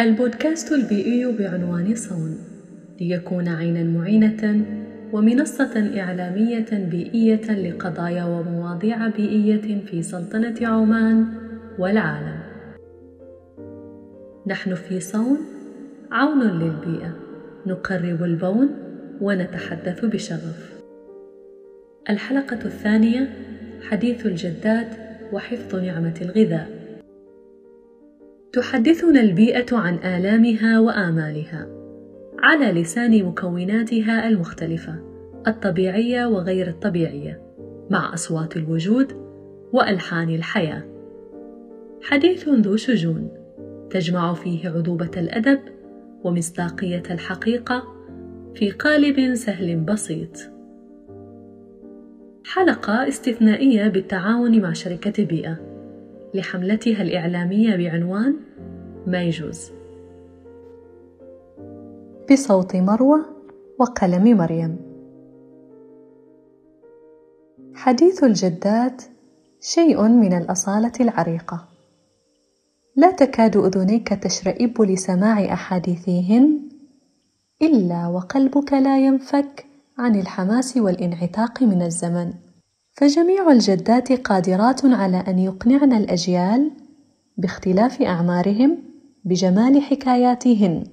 البودكاست البيئي بعنوان صون ليكون عينا معينة ومنصة إعلامية بيئية لقضايا ومواضيع بيئية في سلطنة عمان والعالم. نحن في صون عون للبيئة، نقرب البون ونتحدث بشغف. الحلقة الثانية حديث الجدات وحفظ نعمة الغذاء. تحدثنا البيئة عن آلامها وآمالها على لسان مكوناتها المختلفة الطبيعية وغير الطبيعية مع أصوات الوجود وألحان الحياة. حديث ذو شجون تجمع فيه عذوبة الأدب ومصداقية الحقيقة في قالب سهل بسيط. حلقة استثنائية بالتعاون مع شركة بيئة لحملتها الإعلامية بعنوان ما يجوز. بصوت مروة وقلم مريم. حديث الجدات شيء من الأصالة العريقة. لا تكاد أذنيك تشرئب لسماع أحاديثهن إلا وقلبك لا ينفك عن الحماس والانعتاق من الزمن. فجميع الجدات قادرات على أن يقنعن الأجيال باختلاف أعمارهم بجمال حكاياتهن.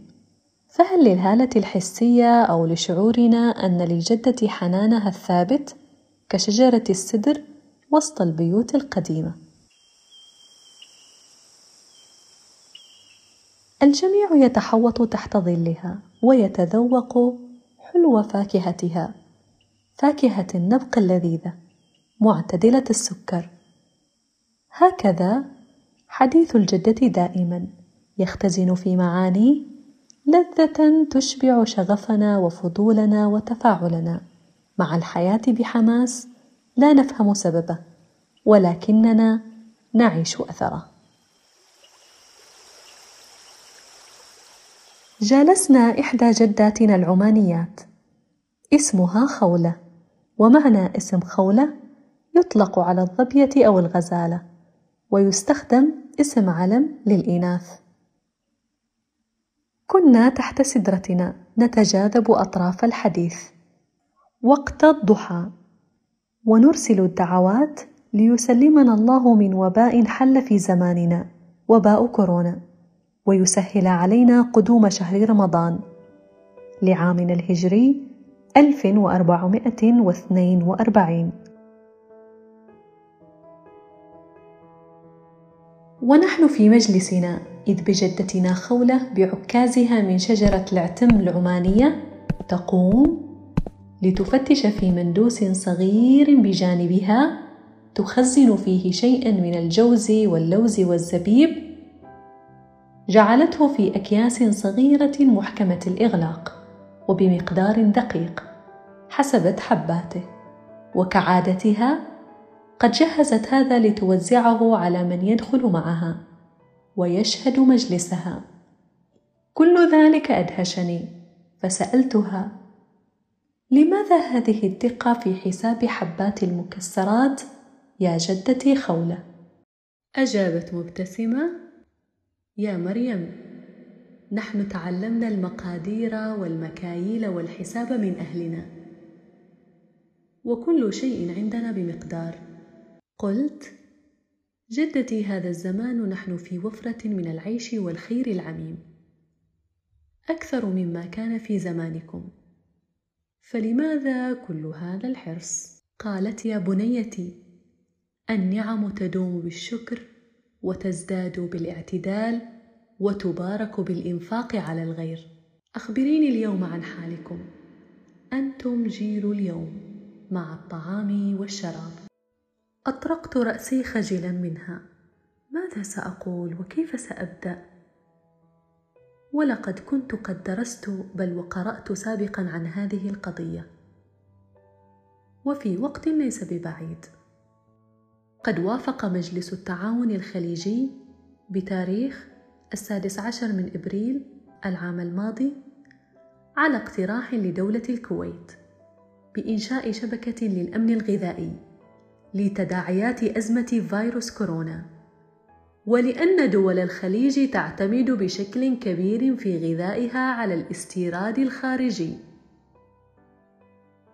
فهل للهالة الحسية أو لشعورنا أن للجدة حنانها الثابت كشجرة السدر وسط البيوت القديمة؟ الجميع يتحوط تحت ظلها ويتذوق حلو فاكهتها فاكهة النبق اللذيذة. معتدلة السكر. هكذا حديث الجدة دائما يختزن في معاني لذة تشبع شغفنا وفضولنا وتفاعلنا مع الحياة بحماس لا نفهم سببه ولكننا نعيش أثره. جالسنا إحدى جداتنا العمانيات. اسمها خولة ومعنى اسم خولة يطلق على الظبية أو الغزالة ويستخدم اسم علم للإناث. كنا تحت سدرتنا نتجاذب أطراف الحديث. وقت الضحى ونرسل الدعوات ليسلمنا الله من وباء حل في زماننا وباء كورونا ويسهل علينا قدوم شهر رمضان. لعامنا الهجري 1442 ونحن في مجلسنا إذ بجدتنا خولة بعكازها من شجرة العتم العمانية تقوم لتفتش في مندوس صغير بجانبها تخزن فيه شيئا من الجوز واللوز والزبيب جعلته في أكياس صغيرة محكمة الإغلاق وبمقدار دقيق حسبت حباته. وكعادتها قد جهزت هذا لتوزعه على من يدخل معها ويشهد مجلسها. كل ذلك أدهشني فسألتها لماذا هذه الدقه في حساب حبات المكسرات يا جدتي خولة؟ أجابت مبتسمة يا مريم نحن تعلمنا المقادير والمكاييل والحساب من أهلنا وكل شيء عندنا بمقدار. قلت جدتي هذا الزمان نحن في وفرة من العيش والخير العميم. أكثر مما كان في زمانكم. فلماذا كل هذا الحرص؟ قالت يا بنيتي النعم تدوم بالشكر وتزداد بالاعتدال وتبارك بالإنفاق على الغير. أخبريني اليوم عن حالكم. أنتم جيل اليوم مع الطعام والشراب. أطرقت رأسي خجلا منها. ماذا سأقول وكيف سأبدأ؟ ولقد كنت قد درست بل وقرأت سابقا عن هذه القضية. وفي وقت ليس ببعيد. قد وافق مجلس التعاون الخليجي بتاريخ السادس عشر من إبريل العام الماضي على اقتراح لدولة الكويت بإنشاء شبكة للأمن الغذائي. لتداعيات أزمة فيروس كورونا. ولأن دول الخليج تعتمد بشكل كبير في غذائها على الاستيراد الخارجي.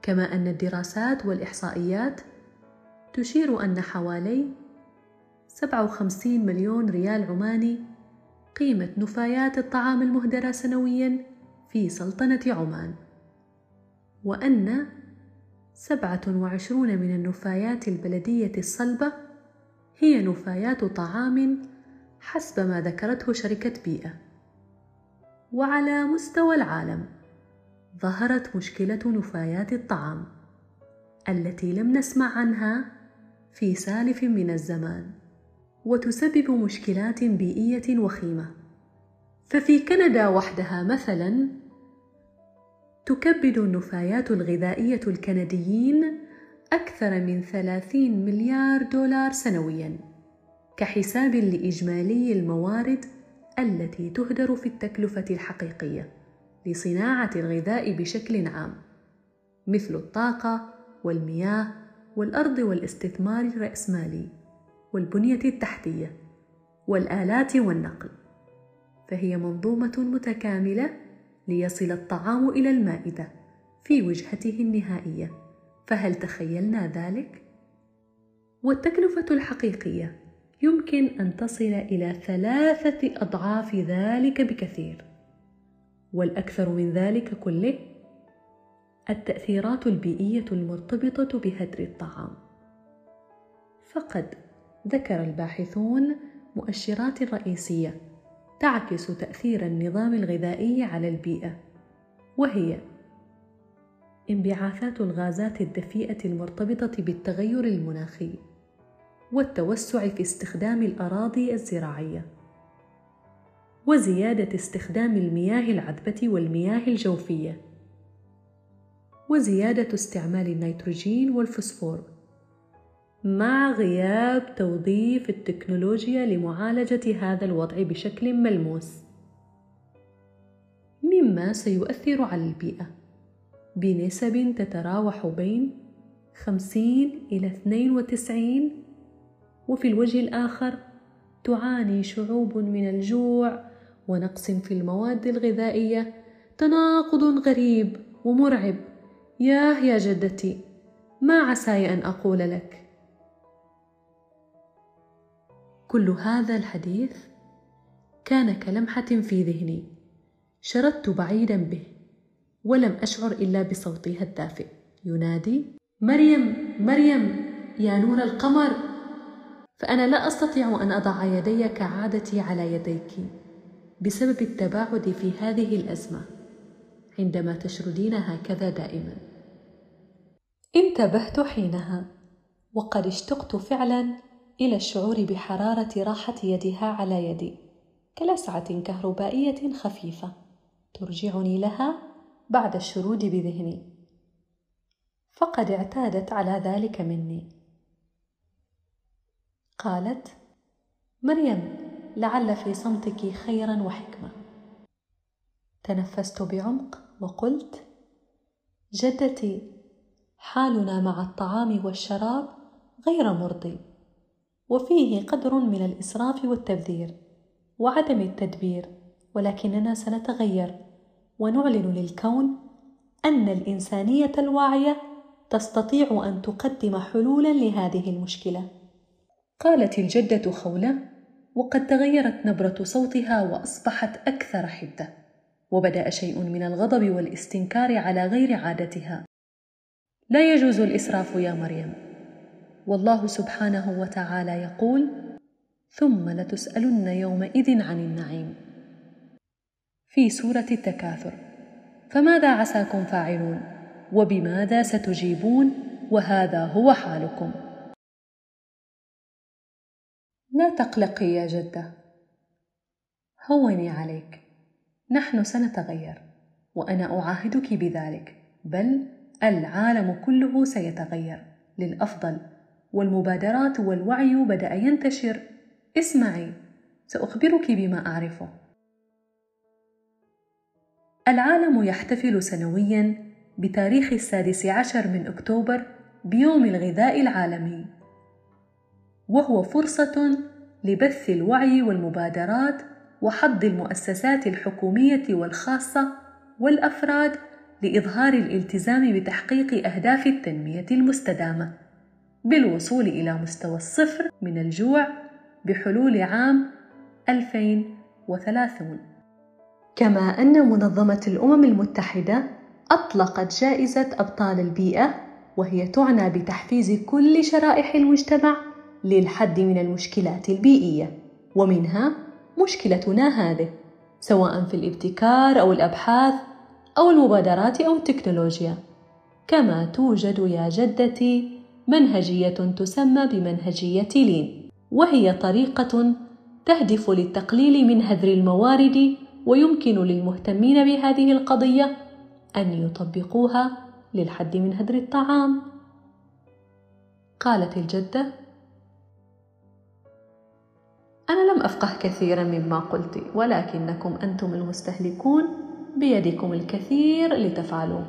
كما أن الدراسات والإحصائيات تشير أن حوالي 57 مليون ريال عماني قيمة نفايات الطعام المهدرة سنوياً في سلطنة عمان. وأن 27 من النفايات البلدية الصلبة هي نفايات طعام حسب ما ذكرته شركة بيئة. وعلى مستوى العالم ظهرت مشكلة نفايات الطعام التي لم نسمع عنها في سالف من الزمان وتسبب مشكلات بيئية وخيمة. ففي كندا وحدها مثلا تكبد النفايات الغذائية الكنديين أكثر من 30 مليار دولار سنوياً كحساب لإجمالي الموارد التي تهدر في التكلفة الحقيقية لصناعة الغذاء بشكل عام مثل الطاقة والمياه والأرض والاستثمار الرأسمالي والبنية التحتية والآلات والنقل فهي منظومة متكاملة ليصل الطعام إلى المائدة في وجهته النهائية. فهل تخيلنا ذلك؟ والتكلفة الحقيقية يمكن أن تصل إلى ثلاثة أضعاف ذلك بكثير. والأكثر من ذلك كله التأثيرات البيئية المرتبطة بهدر الطعام. فقد ذكر الباحثون مؤشرات رئيسية تعكس تأثير النظام الغذائي على البيئة وهي انبعاثات الغازات الدفيئة المرتبطة بالتغير المناخي والتوسع في استخدام الأراضي الزراعية وزيادة استخدام المياه العذبة والمياه الجوفية وزيادة استعمال النيتروجين والفوسفور. مع غياب توظيف التكنولوجيا لمعالجة هذا الوضع بشكل ملموس. مما سيؤثر على البيئة. بنسب تتراوح بين 50 إلى 92 وفي الوجه الآخر تعاني شعوب من الجوع ونقص في المواد الغذائية تناقض غريب ومرعب. ياه يا جدتي ما عساي أن أقول لك. كل هذا الحديث كان كلمحة في ذهني. شردت بعيدا به ولم أشعر إلا بصوتها الدافئ. ينادي مريم مريم يا نور القمر! فأنا لا أستطيع أن أضع يدي كعادتي على يديك بسبب التباعد في هذه الأزمة عندما تشردين هكذا دائما. انتبهت حينها وقد اشتقت فعلا إلى الشعور بحرارة راحة يدها على يدي كلسعة كهربائية خفيفة. ترجعني لها بعد الشرود بذهني. فقد اعتادت على ذلك مني. قالت مريم لعل في صمتك خيرا وحكمة. تنفست بعمق وقلت جدتي حالنا مع الطعام والشراب غير مرضي. وفيه قدر من الإسراف والتبذير وعدم التدبير ولكننا سنتغير ونعلن للكون أن الإنسانية الواعية تستطيع أن تقدم حلولا لهذه المشكلة. قالت الجدة خولة وقد تغيرت نبرة صوتها وأصبحت أكثر حدة وبدأ شيء من الغضب والإستنكار على غير عادتها. لا يجوز الإسراف يا مريم. والله سبحانه وتعالى يقول ثم لتسألن يومئذ عن النعيم. في سورة التكاثر فماذا عساكم فاعلون؟ وبماذا ستجيبون؟ وهذا هو حالكم. لا تقلقي يا جدة. هوني عليك. نحن سنتغير وأنا أعاهدك بذلك بل العالم كله سيتغير للأفضل. والمبادرات والوعي بدأ ينتشر. اسمعي سأخبرك بما أعرفه. العالم يحتفل سنويا بتاريخ السادس عشر من أكتوبر بيوم الغذاء العالمي. وهو فرصة لبث الوعي والمبادرات وحض المؤسسات الحكومية والخاصة والأفراد لإظهار الالتزام بتحقيق أهداف التنمية المستدامة. بالوصول إلى مستوى الصفر من الجوع بحلول عام 2030 كما أن منظمة الأمم المتحدة أطلقت جائزة أبطال البيئة وهي تعنى بتحفيز كل شرائح المجتمع للحد من المشكلات البيئية. ومنها مشكلتنا هذه سواء في الابتكار أو الأبحاث أو المبادرات أو التكنولوجيا. كما توجد يا جدتي منهجية تسمى بمنهجية لين وهي طريقة تهدف للتقليل من هدر الموارد ويمكن للمهتمين بهذه القضية أن يطبقوها للحد من هدر الطعام. قالت الجدة أنا لم أفقه كثيرا مما قلت ولكنكم أنتم المستهلكون بيدكم الكثير لتفعلوه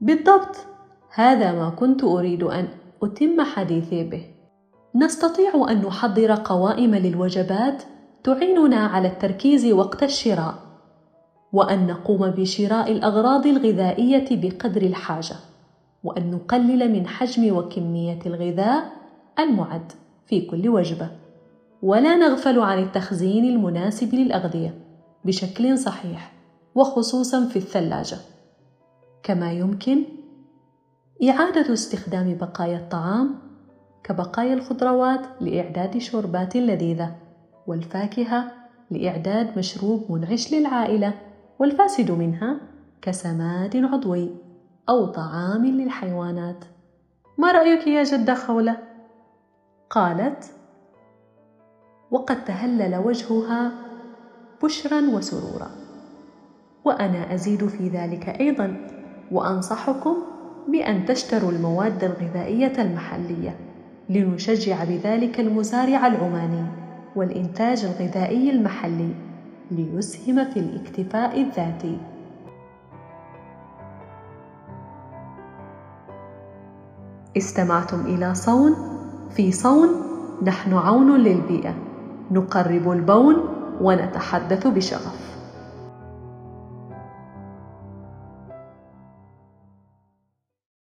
بالضبط. هذا ما كنت أريد أن أتم حديثي به. نستطيع أن نحضر قوائم للوجبات تعيننا على التركيز وقت الشراء وأن نقوم بشراء الأغراض الغذائية بقدر الحاجة وأن نقلل من حجم وكمية الغذاء المعد في كل وجبة. ولا نغفل عن التخزين المناسب للأغذية بشكل صحيح وخصوصا في الثلاجة. كما يمكن إعادة استخدام بقايا الطعام كبقايا الخضروات لإعداد شوربات لذيذة والفاكهة لإعداد مشروب منعش للعائلة والفاسد منها كسماد عضوي أو طعام للحيوانات. ما رأيك يا جده خولة؟ قالت وقد تهلل وجهها بشرا وسرورا وأنا أزيد في ذلك أيضا وأنصحكم بأن تشتروا المواد الغذائية المحلية لنشجع بذلك المزارع العماني والإنتاج الغذائي المحلي ليسهم في الاكتفاء الذاتي. استمعتم إلى صون؟ في صون نحن عون للبيئة. نقرب البون ونتحدث بشغف.